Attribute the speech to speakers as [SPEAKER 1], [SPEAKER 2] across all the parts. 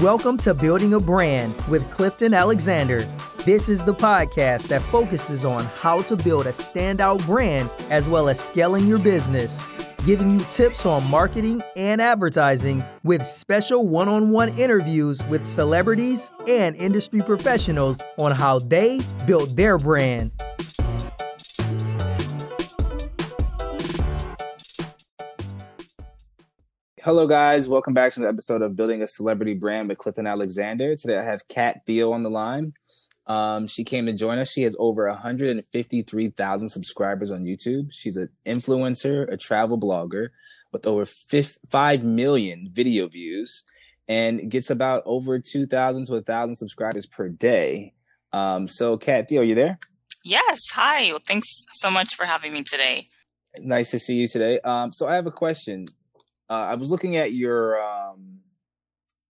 [SPEAKER 1] Welcome to Building a Brand with Clifton Alexander. This is the podcast that focuses on how to build a standout brand as well as scaling your business, giving you tips on marketing and advertising with special one on one interviews with celebrities and industry professionals on how they built their brand.
[SPEAKER 2] Hello, guys. Welcome back to the episode of Building a Celebrity Brand with Clifton Alexander. Today I have Kat Theo on the line. Um, she came to join us. She has over 153,000 subscribers on YouTube. She's an influencer, a travel blogger with over 5 million video views and gets about over 2,000 to 1,000 subscribers per day. Um, so, Kat Theo, are you there?
[SPEAKER 3] Yes. Hi. Well, thanks so much for having me today.
[SPEAKER 2] Nice to see you today. Um, so, I have a question uh, I was looking at your um,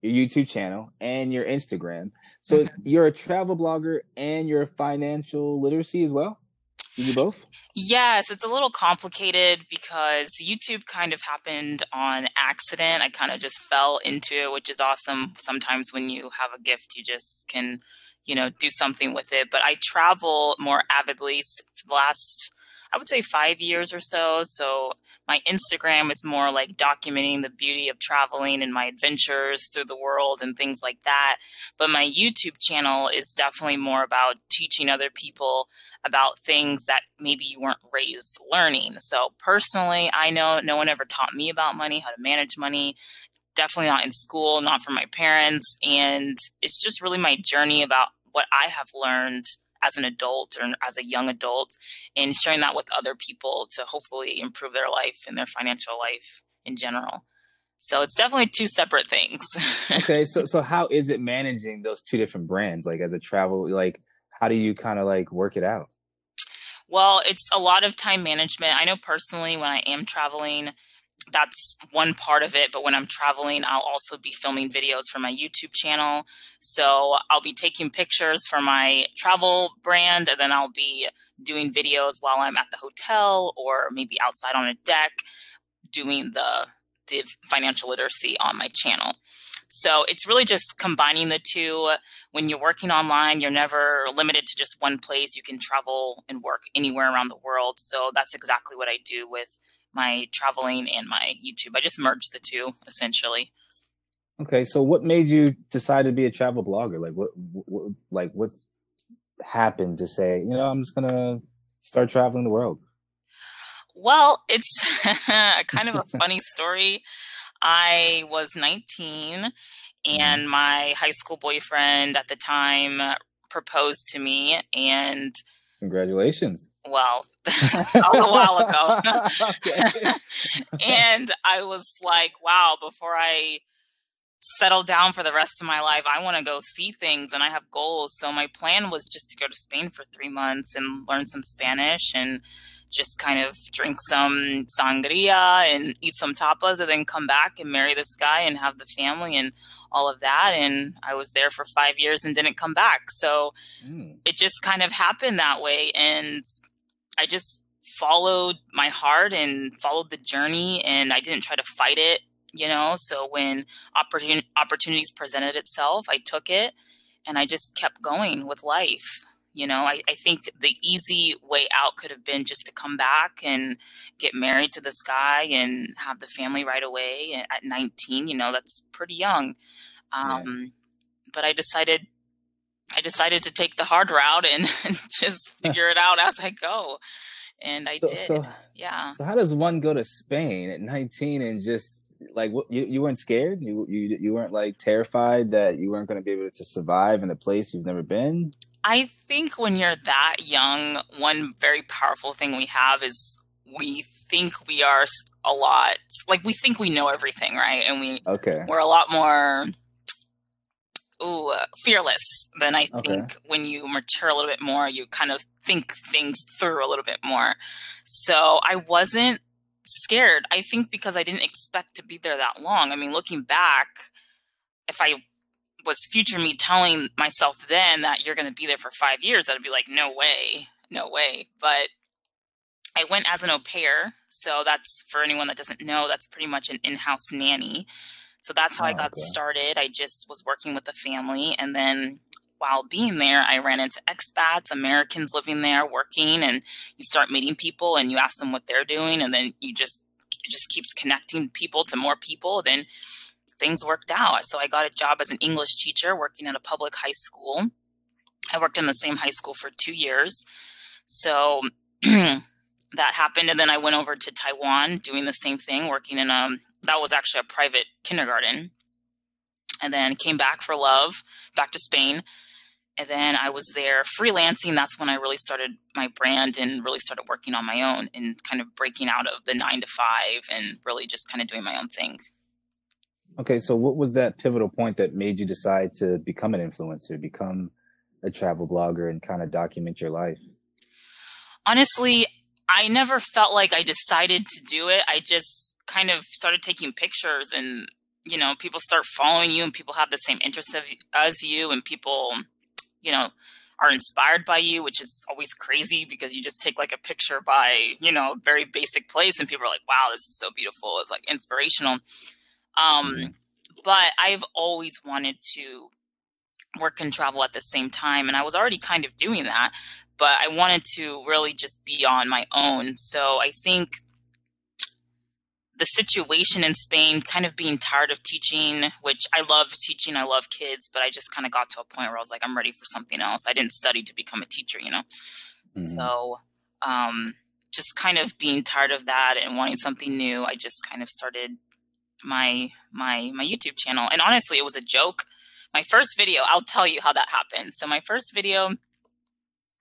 [SPEAKER 2] your YouTube channel and your Instagram. So mm-hmm. you're a travel blogger and you're a financial literacy as well. You do both?
[SPEAKER 3] Yes, it's a little complicated because YouTube kind of happened on accident. I kind of just fell into it, which is awesome. Sometimes when you have a gift, you just can, you know, do something with it. But I travel more avidly last I would say five years or so. So my Instagram is more like documenting the beauty of traveling and my adventures through the world and things like that. But my YouTube channel is definitely more about teaching other people about things that maybe you weren't raised learning. So personally, I know no one ever taught me about money, how to manage money definitely not in school, not from my parents. And it's just really my journey about what I have learned as an adult or as a young adult and sharing that with other people to hopefully improve their life and their financial life in general. So it's definitely two separate things.
[SPEAKER 2] okay, so so how is it managing those two different brands like as a travel like how do you kind of like work it out?
[SPEAKER 3] Well, it's a lot of time management. I know personally when I am traveling, that's one part of it. But when I'm traveling, I'll also be filming videos for my YouTube channel. So I'll be taking pictures for my travel brand, and then I'll be doing videos while I'm at the hotel or maybe outside on a deck doing the the financial literacy on my channel. So it's really just combining the two. When you're working online, you're never limited to just one place. You can travel and work anywhere around the world. So that's exactly what I do with my traveling and my YouTube. I just merged the two essentially.
[SPEAKER 2] Okay, so what made you decide to be a travel blogger? Like what, what like what's happened to say, you know, I'm just going to start traveling the world?
[SPEAKER 3] Well, it's kind of a funny story. I was 19 mm-hmm. and my high school boyfriend at the time proposed to me and
[SPEAKER 2] Congratulations.
[SPEAKER 3] Well, a while ago. and I was like, wow, before I settle down for the rest of my life, I want to go see things and I have goals. So my plan was just to go to Spain for three months and learn some Spanish and just kind of drink some sangria and eat some tapas and then come back and marry this guy and have the family and all of that. And I was there for five years and didn't come back. So mm. it just kind of happened that way. And I just followed my heart and followed the journey and I didn't try to fight it, you know. So when opportun- opportunities presented itself, I took it and I just kept going with life. You know, I, I think the easy way out could have been just to come back and get married to this guy and have the family right away at 19. You know, that's pretty young. Um, But I decided I decided to take the hard route and, and just figure it out as I go. And I so, did. So, yeah.
[SPEAKER 2] So how does one go to Spain at 19 and just like what you, you weren't scared? You, you you weren't like terrified that you weren't going to be able to survive in a place you've never been?
[SPEAKER 3] I think when you're that young, one very powerful thing we have is we think we are a lot like we think we know everything, right? And we
[SPEAKER 2] okay.
[SPEAKER 3] we're a lot more ooh, fearless than I think okay. when you mature a little bit more, you kind of think things through a little bit more. So I wasn't scared. I think because I didn't expect to be there that long. I mean, looking back, if I was future me telling myself then that you're going to be there for five years, I'd be like, no way, no way. But I went as an au pair. So that's for anyone that doesn't know, that's pretty much an in house nanny. So that's how
[SPEAKER 2] Oh,
[SPEAKER 3] I got
[SPEAKER 2] okay.
[SPEAKER 3] started. I just was working with a family. And then while being there, I ran into expats, Americans living there working, and you start meeting people and you ask them what they're doing. And then you just, it just keeps connecting people to more people. Then things worked out. So I got a job as an English teacher working at a public high school. I worked in the same high school for two years. So that happened. And then I went over to Taiwan doing the same thing, working in a, that was actually a private kindergarten. And then came back for love, back to Spain. And then I was there freelancing. That's when I really started my brand and really started working on my own and kind of breaking out of the nine to five and really just kind of doing my own thing.
[SPEAKER 2] Okay, so what was that pivotal point that made you decide to become an influencer, become a travel blogger, and kind of document your life?
[SPEAKER 3] honestly, I never felt like I decided to do it. I just kind of started taking pictures and you know, people start following you and people have the same interests as you and people, you know, are inspired by you, which is always crazy because you just take like a picture by, you know, a very basic place and people are like, wow, this is so beautiful. It's like inspirational. Um,
[SPEAKER 2] Mhm.
[SPEAKER 3] but I've always wanted to work and travel at the same time. And I was already kind of doing that, but I wanted to really just be on my own. So I think the situation in Spain, kind of being tired of teaching, which I love teaching, I love kids, but I just kind of got to a point where I was like, I'm ready for something else. I didn't study to become a teacher, you know?
[SPEAKER 2] Mhm.
[SPEAKER 3] So, um, just kind of being tired of that and wanting something new, I just kind of started my my my YouTube channel. And honestly, it was a joke. My first video, I'll tell you how that happened. So my first video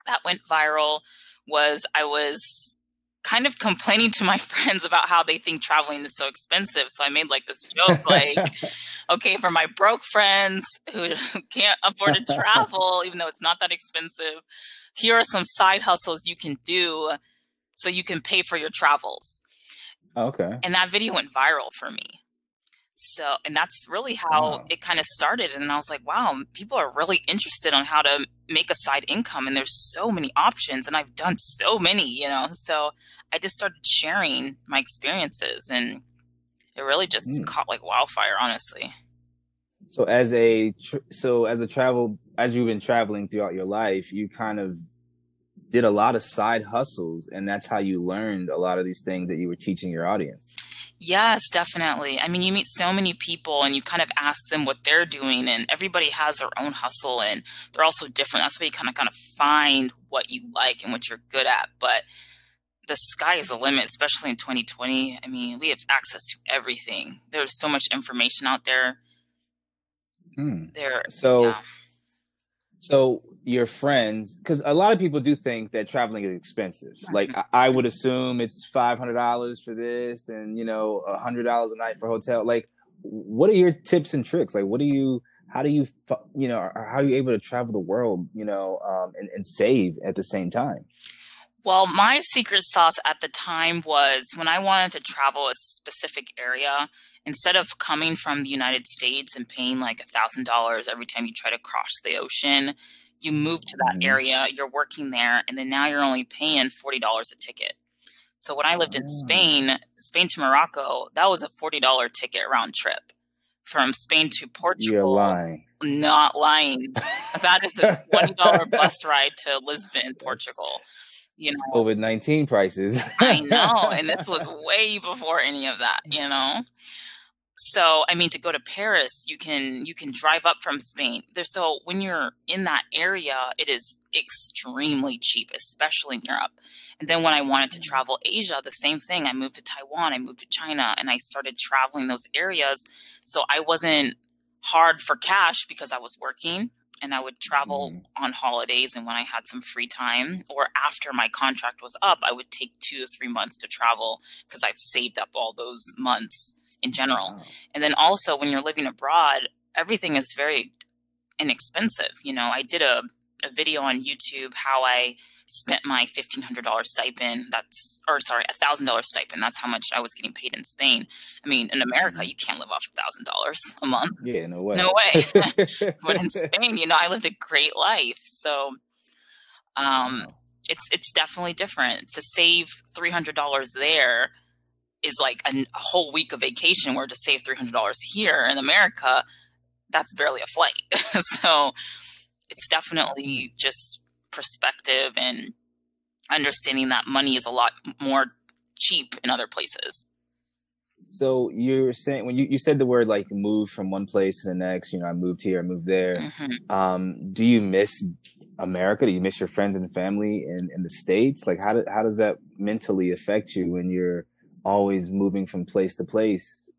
[SPEAKER 3] that went viral was I was kind of complaining to my friends about how they think traveling is so expensive. So I made like this joke like okay, for my broke friends who can't afford to travel, even though it's not that expensive, here are some side hustles you can do so you can pay for your travels.
[SPEAKER 2] okay.
[SPEAKER 3] And that video went viral for me. So, and that's really how
[SPEAKER 2] Wow.
[SPEAKER 3] it kind of started. And I was like, wow, people are really interested on how to make a side income. And there's so many options. And I've done so many, you know. So I just started sharing my experiences and it really just
[SPEAKER 2] Mm.
[SPEAKER 3] caught like wildfire, honestly.
[SPEAKER 2] So as a tr- so as a travel as you've been traveling throughout your life, you kind of did a lot of side hustles, and that's how you learned a lot of these things that you were teaching your audience.
[SPEAKER 3] Yes, definitely. I mean, you meet so many people and you kind of ask them what they're doing, and everybody has their own hustle and they're also different. That's why you kind of kind of find what you like and what you're good at. But the sky is the limit, especially in 2020. I mean, we have access to everything. There's so much information out there.
[SPEAKER 2] Hmm.
[SPEAKER 3] There,
[SPEAKER 2] So
[SPEAKER 3] yeah.
[SPEAKER 2] so your friends, because a lot of people do think that traveling is expensive. Like I, would assume it's five hundred dollars for this, and you know, a hundred dollars a night for hotel. Like, what are your tips and tricks? Like, what do you? How do you? You know, how are you able to travel the world? You know, um, and, and save at the same time?
[SPEAKER 3] Well, my secret sauce at the time was when I wanted to travel a specific area, instead of coming from the United States and paying like a thousand dollars every time you try to cross the ocean, you move to that
[SPEAKER 2] Mhm.
[SPEAKER 3] area, you're working there, and then now you're only paying forty dollars a ticket. So when I lived in. Spain, Spain to Morocco, that was a forty dollar ticket round trip. From Spain to Portugal,
[SPEAKER 2] You're lying.
[SPEAKER 3] not lying. That is a twenty dollar bus ride to Lisbon, Portugal. You know,
[SPEAKER 2] COVID nineteen prices.
[SPEAKER 3] I know. And this was way before any of that, you know? So, I mean, to go to Paris, you can you can drive up from Spain. There's so when you're in that area, it is extremely cheap, especially in Europe. And then when I wanted to travel Asia, the same thing. I moved to Taiwan, I moved to China, and I started traveling those areas. So I wasn't hard for cash because I was working and I would travel
[SPEAKER 2] Mhm.
[SPEAKER 3] on holidays and when I had some free time or after my contract was up, I would take two to three months to travel because I've saved up all those months in general.
[SPEAKER 2] Wow.
[SPEAKER 3] And then also when you're living abroad, everything is very inexpensive. You know, I did a, a video on YouTube how I spent my fifteen hundred dollar stipend. That's or sorry, a thousand dollar stipend. That's how much I was getting paid in Spain. I mean, in America, you can't live off a thousand dollars a month.
[SPEAKER 2] Yeah, no way.
[SPEAKER 3] No way. But in Spain, you know, I lived a great life. So um
[SPEAKER 2] Wow.
[SPEAKER 3] it's it's definitely different. To save three hundred dollars there is like a, a whole week of vacation where to save $300 here in America, that's barely a flight. so it's definitely just perspective and understanding that money is a lot more cheap in other places.
[SPEAKER 2] So you're saying when you, you said the word like move from one place to the next, you know, I moved here, I moved there. Mm-hmm. Um, do you miss America? Do you miss your friends and family in, in the States? Like how do, how does that mentally affect you when you're always moving from place to place?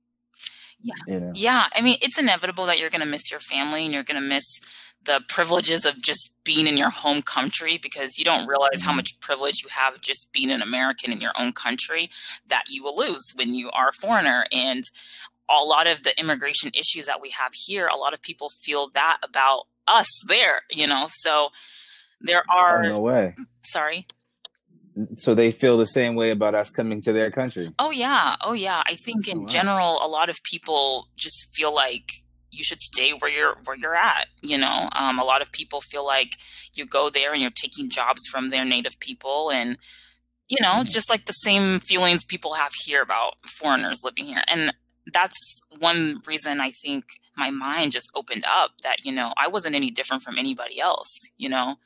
[SPEAKER 3] Yeah. You know? Yeah. I mean, it's inevitable that you're going to miss your family and you're going to miss the privileges of just being in your home country because you don't realize how mm-hmm. much privilege you have just being an American in your own country that you will lose when you are a foreigner. And a lot of the immigration issues that we have here, a lot of people feel that about us there, you know? So there are.
[SPEAKER 2] Oh, no way.
[SPEAKER 3] Sorry
[SPEAKER 2] so they feel the same way about us coming to their country.
[SPEAKER 3] Oh yeah, oh yeah. I think in oh, wow. general, a lot of people just feel like you should stay where you're where you're at. You know, um, a lot of people feel like you go there and you're taking jobs from their native people, and you know, mm-hmm. just like the same feelings people have here about foreigners living here. And that's one reason I think my mind just opened up that you know I wasn't any different from anybody else. You know,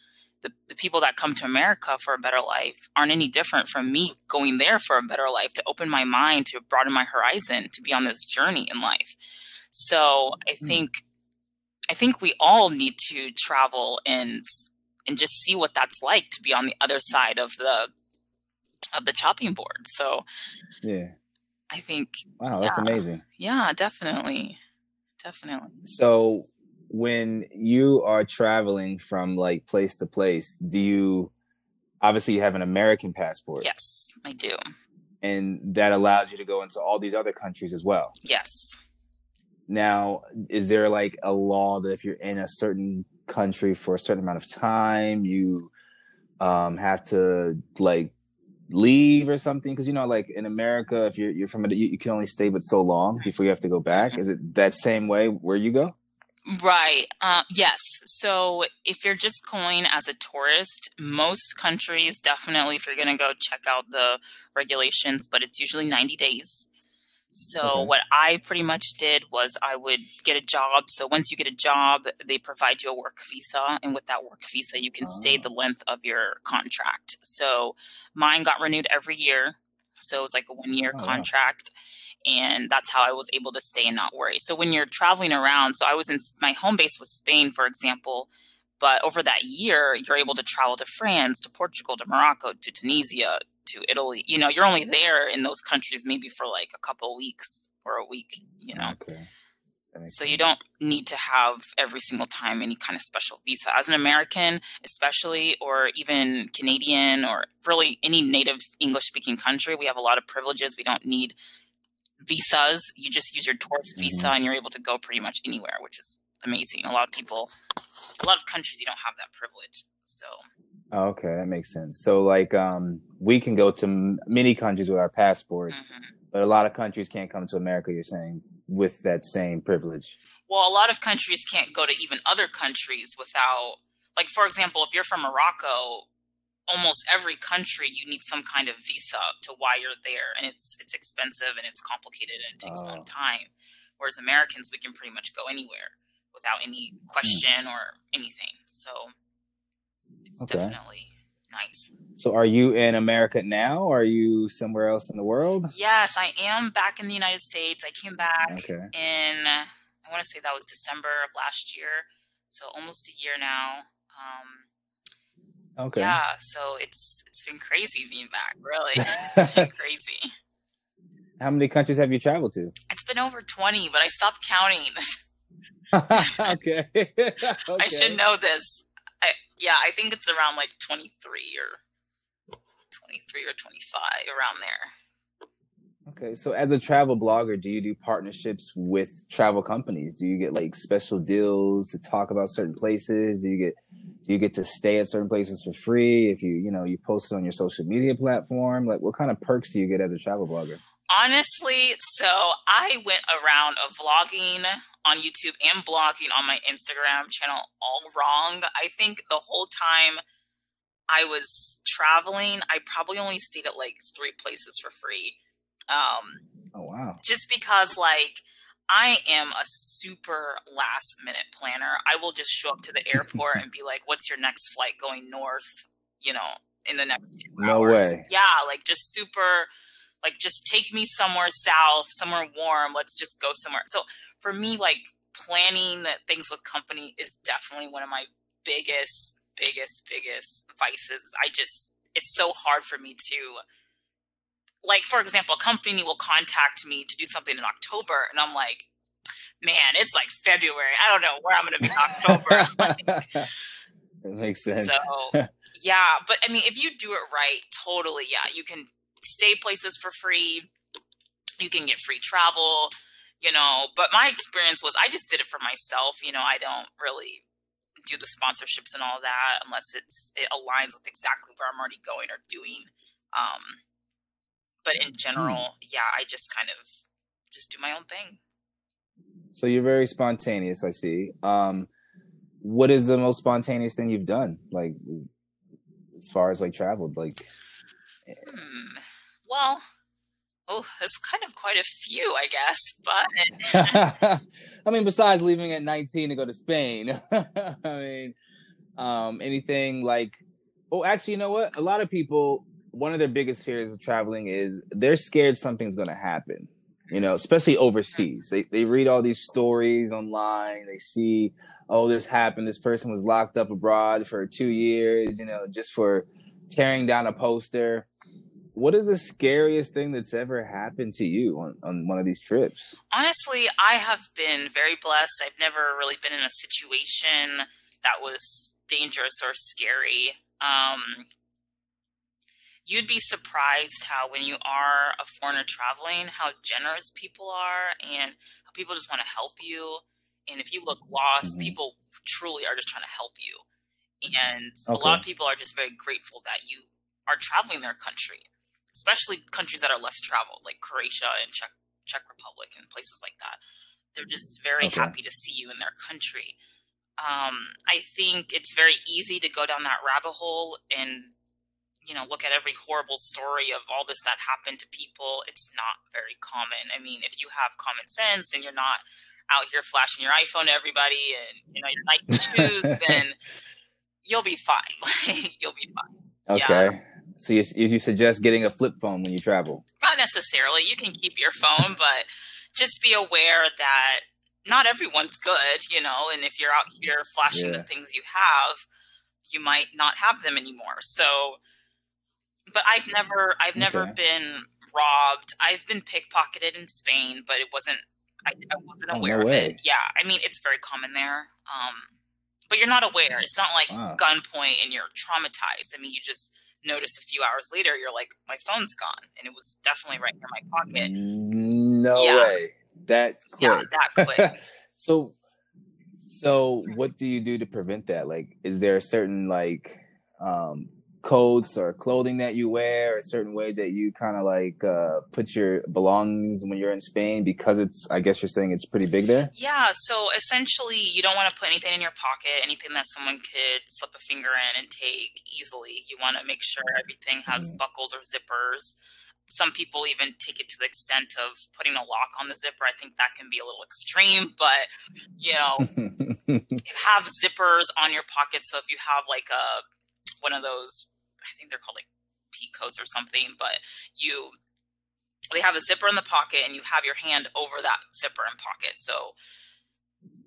[SPEAKER 3] the, the people that come to America for a better life aren't any different from me going there for a better life to open my mind, to broaden my horizon, to be on this journey in life. So I hmm. think I think we all need to travel and and just see what that's like to be on the other side of the of the chopping board. So
[SPEAKER 2] yeah.
[SPEAKER 3] I think
[SPEAKER 2] Wow, that's
[SPEAKER 3] yeah,
[SPEAKER 2] amazing.
[SPEAKER 3] Yeah, definitely. Definitely.
[SPEAKER 2] So when you are traveling from like place to place, do you obviously you have an American passport?
[SPEAKER 3] Yes, I do.
[SPEAKER 2] And that allows you to go into all these other countries as well.
[SPEAKER 3] Yes.
[SPEAKER 2] Now, is there like a law that if you're in a certain country for a certain amount of time, you um, have to like leave or something? Because you know, like in America, if you're you're from a, you, you can only stay but so long before you have to go back. Mm-hmm. Is it that same way where you go?
[SPEAKER 3] Right. Uh, yes. So if you're just going as a tourist, most countries definitely, if you're going to go check out the regulations, but it's usually 90 days. So okay. what I pretty much did was I would get a job. So once you get a job, they provide you a work visa, and with that work visa, you can oh. stay the length of your contract. So mine got renewed every year. So it was like a one year oh, contract. Wow and that's how I was able to stay and not worry. So when you're traveling around, so I was in my home base was Spain, for example, but over that year, you're able to travel to France, to Portugal, to Morocco, to Tunisia, to Italy. You know, you're only there in those countries maybe for like a couple weeks or a week. You know. Okay. So you don't need to have every single time any kind of special visa. As an American, especially, or even Canadian, or really any native English speaking country, we have a lot of privileges. We don't need visas. You just use your tourist mm-hmm. visa and you're able to go pretty much anywhere, which is amazing. A lot of people, a lot of countries, you don't have that privilege. So.
[SPEAKER 2] Oh, okay, that makes sense. So, like, um, we can go to many countries with our passports, mm-hmm. But a lot of countries can't come to America. You're saying with that same privilege.
[SPEAKER 3] Well, a lot of countries can't go to even other countries without, like, for example, if you're from Morocco, almost every country you need some kind of visa to why you're there and it's it's expensive and it's complicated and it takes oh. a long time whereas americans we can pretty much go anywhere without any hmm. question mm. or anything so it's okay. definitely nice
[SPEAKER 2] so are you in america now or are you somewhere else in the world
[SPEAKER 3] yes i am back in the united states i came back okay. in i want to say that was december of last year so almost a year now um,
[SPEAKER 2] Okay.
[SPEAKER 3] Yeah, so it's it's been crazy being back. Really, it's been crazy.
[SPEAKER 2] How many countries have you traveled to?
[SPEAKER 3] It's been over twenty, but I stopped counting.
[SPEAKER 2] okay. okay.
[SPEAKER 3] I should know this. I, yeah, I think it's around like twenty three or twenty three or twenty five around there.
[SPEAKER 2] Okay, so as a travel blogger, do you do partnerships with travel companies? Do you get like special deals to talk about certain places? Do you get do you get to stay at certain places for free if you you know you post it on your social media platform like what kind of perks do you get as a travel blogger
[SPEAKER 3] honestly so i went around of vlogging on youtube and blogging on my instagram channel all wrong i think the whole time i was traveling i probably only stayed at like three places for free Um,
[SPEAKER 2] oh wow!
[SPEAKER 3] Just because like I am a super last minute planner. I will just show up to the airport and be like, "What's your next flight going north?" You know, in the next two
[SPEAKER 2] no
[SPEAKER 3] hours.
[SPEAKER 2] way.
[SPEAKER 3] Yeah, like just super. Like just take me somewhere south, somewhere warm. Let's just go somewhere. So for me, like planning things with company is definitely one of my biggest, biggest, biggest vices. I just it's so hard for me to like for example, a company will contact me to do something in October and I'm like, man, it's like February. I don't know where I'm gonna be in
[SPEAKER 2] October. that makes sense.
[SPEAKER 3] So yeah, but I mean if you do it right, totally, yeah, you can stay places for free. You can get free travel, you know. But my experience was I just did it for myself. You know, I don't really do the sponsorships and all that unless it's it aligns with exactly where I'm already going or doing. Um, but in hmm. general, yeah, I just kind of just do my own thing.
[SPEAKER 2] So you're very spontaneous, I see. Um, what is the most spontaneous thing you've done? Like as far as like traveled, like
[SPEAKER 3] hmm. Well, oh, there's kind of quite a few, I guess.
[SPEAKER 2] But I mean, besides leaving at 19 to go to Spain, I mean, um, anything like, oh, actually, you know what? A lot of people, one of their biggest fears of traveling is they're scared something's going to happen. You know, especially overseas. They they read all these stories online. They see, oh, this happened. This person was locked up abroad for two years. You know, just for tearing down a poster what is the scariest thing that's ever happened to you on, on one of these trips?
[SPEAKER 3] Honestly, I have been very blessed. I've never really been in a situation that was dangerous or scary. Um, you'd be surprised how when you are a foreigner traveling, how generous people are and how people just want to help you. And if you look lost, mm-hmm. people truly are just trying to help you. And okay. a lot of people are just very grateful that you are traveling their country especially countries that are less traveled, like Croatia and Czech Czech Republic and places like that. They're just very okay. happy to see you in their country. Um, I think it's very easy to go down that rabbit hole and you know look at every horrible story of all this that happened to people. It's not very common. I mean, if you have common sense and you're not out here flashing your iPhone to everybody and you know your Nike shoes, then you'll be fine. you'll be fine.
[SPEAKER 2] Okay. Yeah. So you, you suggest getting a flip phone when you travel?
[SPEAKER 3] Not necessarily. You can keep your phone, but just be aware that not everyone's good, you know. And if you're out here flashing yeah. the things you have, you might not have them anymore. So, but I've never, I've never been robbed. I've been pickpocketed in Spain, but it wasn't. I, I wasn't oh, aware no of it. Yeah, I mean it's very common there. Um, but you're not aware. It's not like wow. gunpoint and you're traumatized. I mean, you just noticed a few hours later, you're like, my phone's gone, and it was definitely right near my pocket.
[SPEAKER 2] No yeah. way, that quick.
[SPEAKER 3] yeah, that quick.
[SPEAKER 2] so, so what do you do to prevent that? Like, is there a certain like um, codes or clothing that you wear or certain ways that you kind of like uh, put your belongings when you're in Spain because it's I guess you're saying it's pretty big there?
[SPEAKER 3] Yeah, so essentially you don't want to put anything in your pocket, anything that someone could slip a finger in and take easily. You want to make sure everything has mm-hmm. buckles or zippers. Some people even take it to the extent of putting a lock on the zipper. I think that can be a little extreme, but you know, have zippers on your pocket. So if you have like a one of those I think they're called like pea coats or something, but you they have a zipper in the pocket and you have your hand over that zipper and pocket. So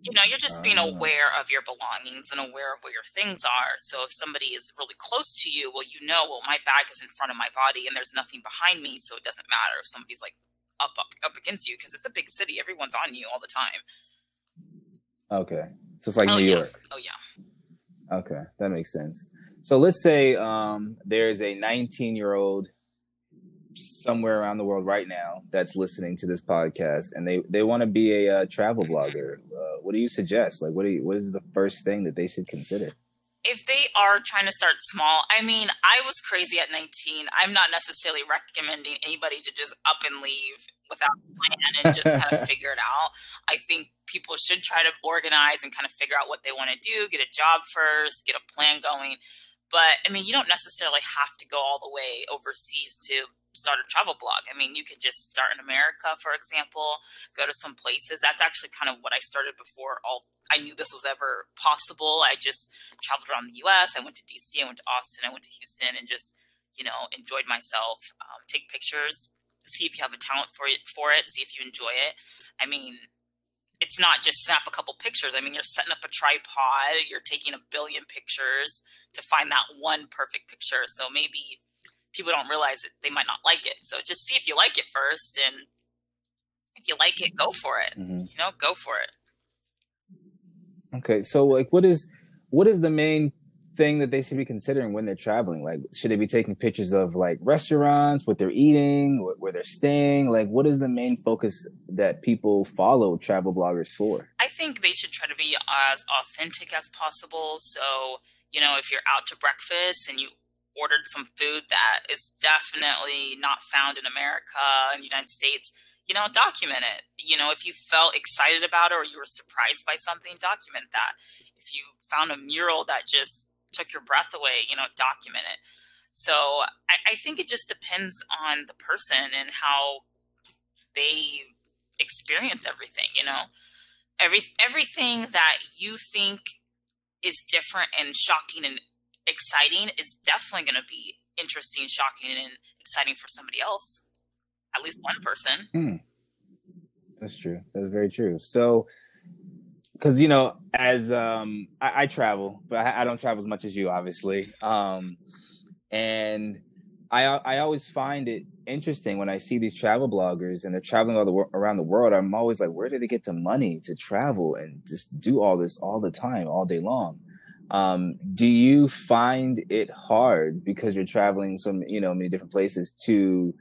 [SPEAKER 3] you know, you're just being ah. aware of your belongings and aware of where your things are. So if somebody is really close to you, well, you know, well, my bag is in front of my body and there's nothing behind me, so it doesn't matter if somebody's like up up up against you because it's a big city. Everyone's on you all the time.
[SPEAKER 2] Okay, so it's like oh, New
[SPEAKER 3] yeah.
[SPEAKER 2] York.
[SPEAKER 3] Oh yeah.
[SPEAKER 2] Okay, that makes sense. So let's say um, there's a 19 year old somewhere around the world right now that's listening to this podcast, and they they want to be a uh, travel blogger. Uh, what do you suggest? Like, what do you, what is the first thing that they should consider?
[SPEAKER 3] if they are trying to start small, I mean, I was crazy at 19. I'm not necessarily recommending anybody to just up and leave without a plan and just kind of figure it out. I think people should try to organize and kind of figure out what they want to do, get a job first, get a plan going. But I mean, you don't necessarily have to go all the way overseas to start a travel blog. I mean, you could just start in America, for example, go to some places. That's actually kind of what I started before all I knew this was ever possible. I just traveled around the US. I went to DC, I went to Austin, I went to Houston and just, you know, enjoyed myself. Um, take pictures, see if you have a talent for it for it, see if you enjoy it. I mean, it's not just snap a couple pictures. I mean, you're setting up a tripod, you're taking a billion pictures to find that one perfect picture. So maybe people don't realize it, they might not like it. So just see if you like it first. And if you like it, go for it. Mm-hmm. You know, go for it.
[SPEAKER 2] Okay. So like, what is, what is the main thing that they should be considering when they're traveling? Like, should they be taking pictures of like restaurants, what they're eating, where they're staying? Like, what is the main focus that people follow travel bloggers for?
[SPEAKER 3] I think they should try to be as authentic as possible. So, you know, if you're out to breakfast and you ordered some food that is definitely not found in America and the United States, you know, document it. You know, if you felt excited about it or you were surprised by something, document that. If you found a mural that just took your breath away, you know, document it. So I, I think it just depends on the person and how they experience everything, you know. Every everything that you think is different and shocking and exciting is definitely going to be interesting, shocking, and exciting for somebody else. At least one person.
[SPEAKER 2] Hmm. That's true. That's very true. So because you know as um I, I travel but I, I, don't travel as much as you obviously. Um and i i always find it interesting when i see these travel bloggers and they're traveling all the around the world i'm always like where do they get the money to travel and just do all this all the time all day long? Um do you find it hard because you're traveling some you know many different places to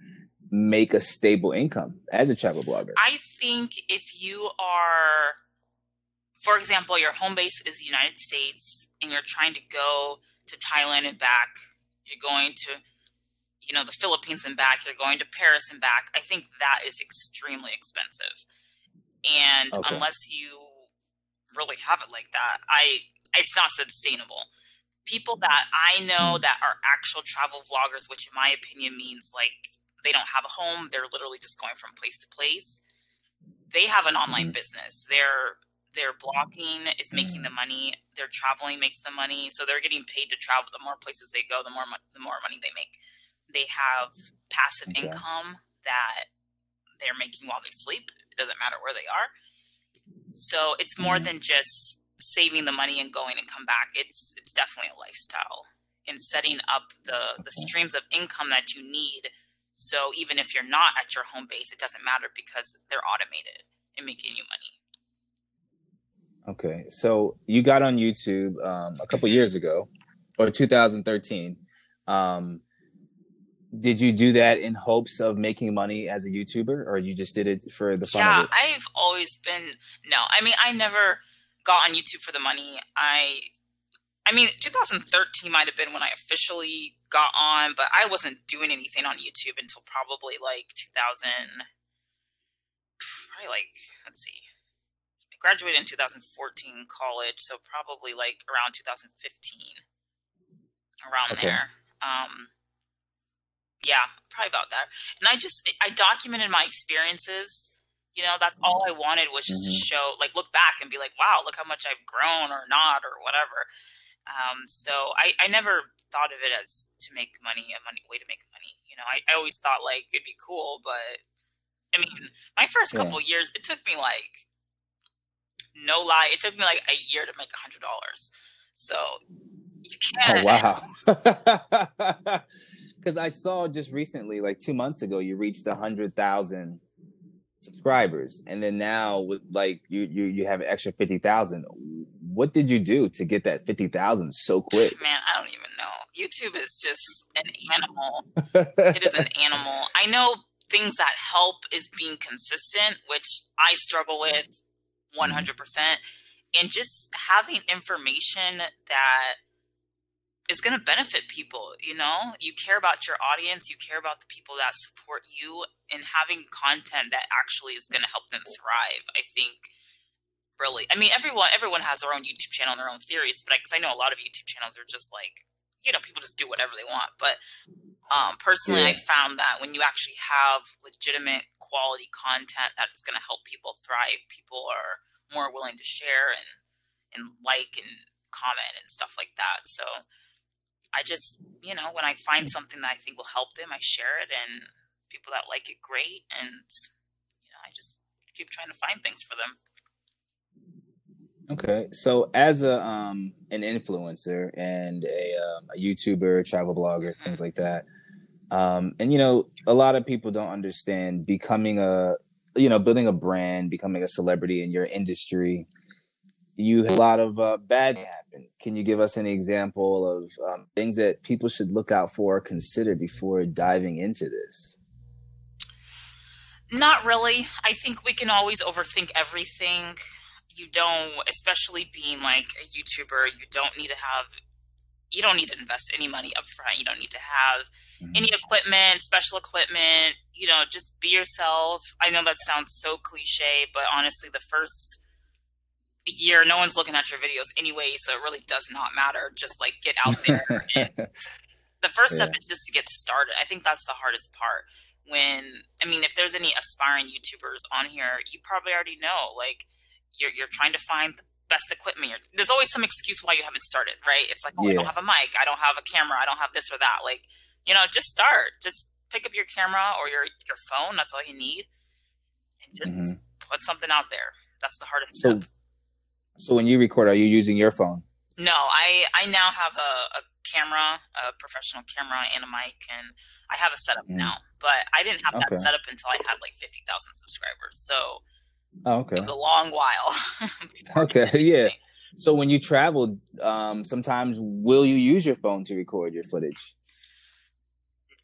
[SPEAKER 2] make a stable income as a travel blogger?
[SPEAKER 3] I think if you are for example, your home base is the United States and you're trying to go to Thailand and back, you're going to, you know, the Philippines and back, you're going to Paris and back, I think that is extremely expensive. And okay. unless you really have it like that, I it's not sustainable. People that I know hmm. that are actual travel vloggers, which in my opinion means like they don't have a home, they're literally just going from place to place. They have an online mm-hmm. business. They're their vlogging is making the mm. money their traveling makes the money so they're getting paid to travel. The more places they go the more the more money they make. They have passive okay. income that they're making while they sleep it doesn't matter where they are. So it's more mm-hmm. than just saving the money and going and come back. It's it's definitely a lifestyle in setting up the the streams of income that you need. So even if you're not at your home base it doesn't matter because they're automated and making you money
[SPEAKER 2] Okay, so you got on YouTube um, a couple years ago, or 2013. Um, did you do that in hopes of making money as a YouTuber, or you just did it for the fun
[SPEAKER 3] yeah,
[SPEAKER 2] of it?
[SPEAKER 3] I've always been no. I mean, I never got on YouTube for the money. I, I mean, 2013 might have been when I officially got on, but I wasn't doing anything on YouTube until probably like 2000. Probably like let's see, graduated in 2014 college, so probably like around 2015, around okay. there. Um, yeah, probably about that. And I just I documented my experiences. You know, that's all I wanted was just mm-hmm. to show, like, look back and be like, wow, look how much I've grown or not or whatever. Um, so I, I never thought of it as to make money, a money way to make money. You know, I, I always thought like it'd be cool, but I mean, my first couple yeah. years, it took me like no lie, it took me like a year to make a hundred dollars. So you
[SPEAKER 2] oh, can't. Oh wow! Because I saw just recently, like two months ago, you reached a hundred thousand subscribers, and then now with like you you you have an extra fifty thousand. What did you do to get that fifty thousand so quick?
[SPEAKER 3] Man, I don't even know. YouTube is just an animal. it is an animal. I know things that help is being consistent, which I struggle with Mm-hmm. 100%. And just having information that is going to benefit people. You know, you care about your audience, you care about the people that support you, and having content that actually is going to help them thrive. I think really, I mean, everyone everyone has their own YouTube channel and their own theories, but because I, I, know a lot of YouTube channels are just like you know people just do whatever they want. But um, personally, yeah. I found that when you actually have legitimate quality content that's going to help people thrive, people are more willing to share and and like and comment and stuff like that. So I just, you know, when I find something that I think will help them, I share it, and people that like it, great. And you know, I just keep trying to find things for them.
[SPEAKER 2] Okay, so as a um an influencer and a, um, a YouTuber, travel blogger, mm-hmm. things like that, um, and you know, a lot of people don't understand becoming a you know building a brand, becoming a celebrity in your industry. You have a lot of uh, bad happen. Can you give us any example of um, things that people should look out for, or consider before diving into this?
[SPEAKER 3] Not really. I think we can always overthink everything you don't, especially being like a YouTuber, you don't need to have, you don't need to invest any money up front. You don't need to have mm-hmm. any equipment, special equipment. You know, just be yourself. I know that sounds so cliche, but honestly, the first year, no one's looking at your videos anyway, so it really does not matter. Just like get out there. the first step yeah. is just to get started. I think that's the hardest part. When I mean, if there's any aspiring YouTubers on here, you probably already know like you're you're trying to find the best equipment. You're, there's always some excuse why you haven't started, right? It's like, oh, yeah. I don't have a mic, I don't have a camera, I don't have this or that. Like, you know, just start. Just pick up your camera or your your phone. That's all you need, and just mm-hmm. put something out there. That's the hardest
[SPEAKER 2] so,
[SPEAKER 3] step.
[SPEAKER 2] So when you record, are you using your phone?
[SPEAKER 3] No, I I now have a, a camera, a professional camera, and a mic, and I have a setup mm. now. But I didn't have okay. that setup until I had like fifty thousand subscribers. So
[SPEAKER 2] Oh, okay.
[SPEAKER 3] It was a long while.
[SPEAKER 2] okay, yeah. So when you travel, um, sometimes will you use your phone to record your footage?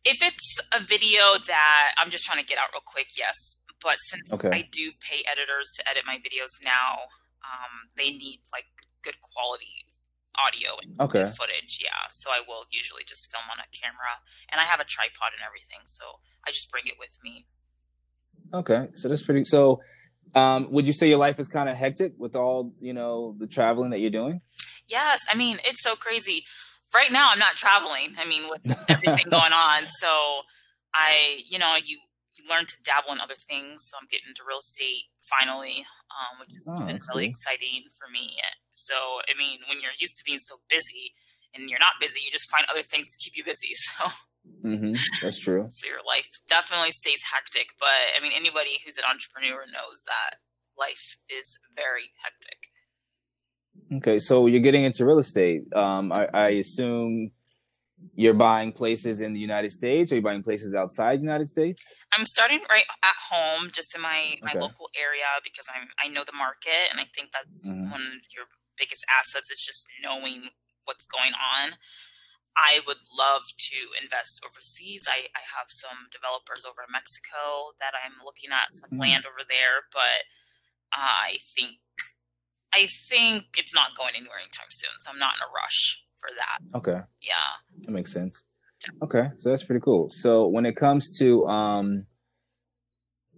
[SPEAKER 3] If it's a video that I'm just trying to get out real quick, yes. But since okay. I do pay editors to edit my videos now, um, they need like good quality audio and okay. footage. Yeah, so I will usually just film on a camera, and I have a tripod and everything, so I just bring it with me.
[SPEAKER 2] Okay, so that's pretty. So um, would you say your life is kind of hectic with all you know the traveling that you're doing?
[SPEAKER 3] Yes, I mean it's so crazy. Right now, I'm not traveling. I mean, with everything going on, so I, you know, you you learn to dabble in other things. So I'm getting into real estate finally, um, which has oh, been really cool. exciting for me. So I mean, when you're used to being so busy and you're not busy, you just find other things to keep you busy. So
[SPEAKER 2] Mm-hmm. That's true.
[SPEAKER 3] so your life definitely stays hectic. But I mean, anybody who's an entrepreneur knows that life is very hectic.
[SPEAKER 2] Okay, so you're getting into real estate. Um, I, I assume you're buying places in the United States or you're buying places outside the United States?
[SPEAKER 3] I'm starting right at home, just in my, my okay. local area because I'm I know the market and I think that's mm-hmm. one of your biggest assets is just knowing what's going on. I would love to invest overseas. I, I have some developers over in Mexico that I'm looking at some mm. land over there, but I think I think it's not going anywhere anytime soon. So I'm not in a rush for that.
[SPEAKER 2] Okay.
[SPEAKER 3] Yeah.
[SPEAKER 2] That makes sense. Yeah. Okay. So that's pretty cool. So when it comes to um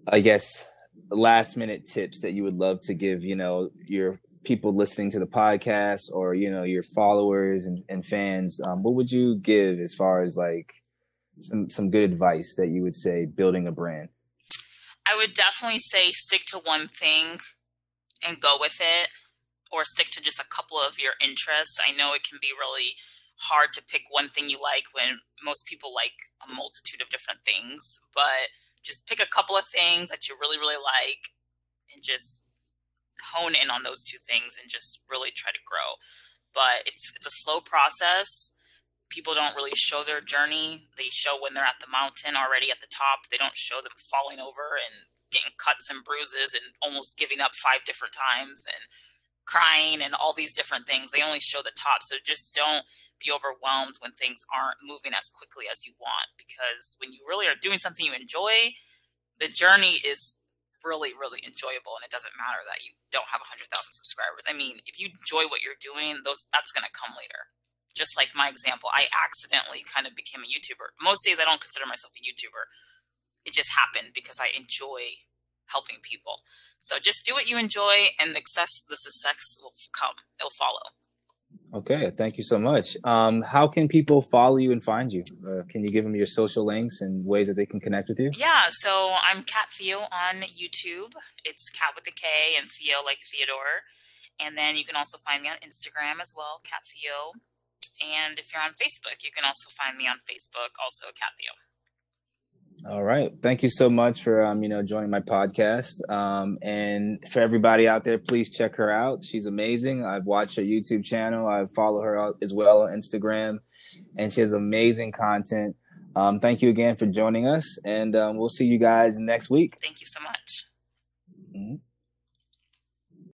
[SPEAKER 2] I guess last minute tips that you would love to give, you know, your people listening to the podcast or you know your followers and, and fans um, what would you give as far as like some some good advice that you would say building a brand?
[SPEAKER 3] I would definitely say stick to one thing and go with it or stick to just a couple of your interests. I know it can be really hard to pick one thing you like when most people like a multitude of different things but just pick a couple of things that you really really like and just hone in on those two things and just really try to grow. But it's it's a slow process. People don't really show their journey. They show when they're at the mountain already at the top. They don't show them falling over and getting cuts and bruises and almost giving up five different times and crying and all these different things. They only show the top. So just don't be overwhelmed when things aren't moving as quickly as you want because when you really are doing something you enjoy, the journey is really, really enjoyable. And it doesn't matter that you don't have 100,000 subscribers. I mean, if you enjoy what you're doing, those that's going to come later. Just like my example, I accidentally kind of became a YouTuber. Most days I don't consider myself a YouTuber. It just happened because I enjoy helping people. So just do what you enjoy, and the success, the success will come. It'll follow.
[SPEAKER 2] Okay, thank you so much. Um, how can people follow you and find you? Uh, can you give them your social links and ways that they can connect with you?
[SPEAKER 3] Yeah, so I'm Kat Theo on YouTube. It's Kat with a K and Theo like Theodore. And then you can also find me on Instagram as well, Kat Theo. And if you're on Facebook, you can also find me on Facebook, also Kat Theo.
[SPEAKER 2] All right. Thank you so much for um, you know joining my podcast. Um, and for everybody out there, please check her out. She's amazing. I've watched her YouTube channel. I follow her as well on Instagram, and she has amazing content. Um, thank you again for joining us, and um, we'll see you guys next week.
[SPEAKER 3] Thank you so much. Mm-hmm.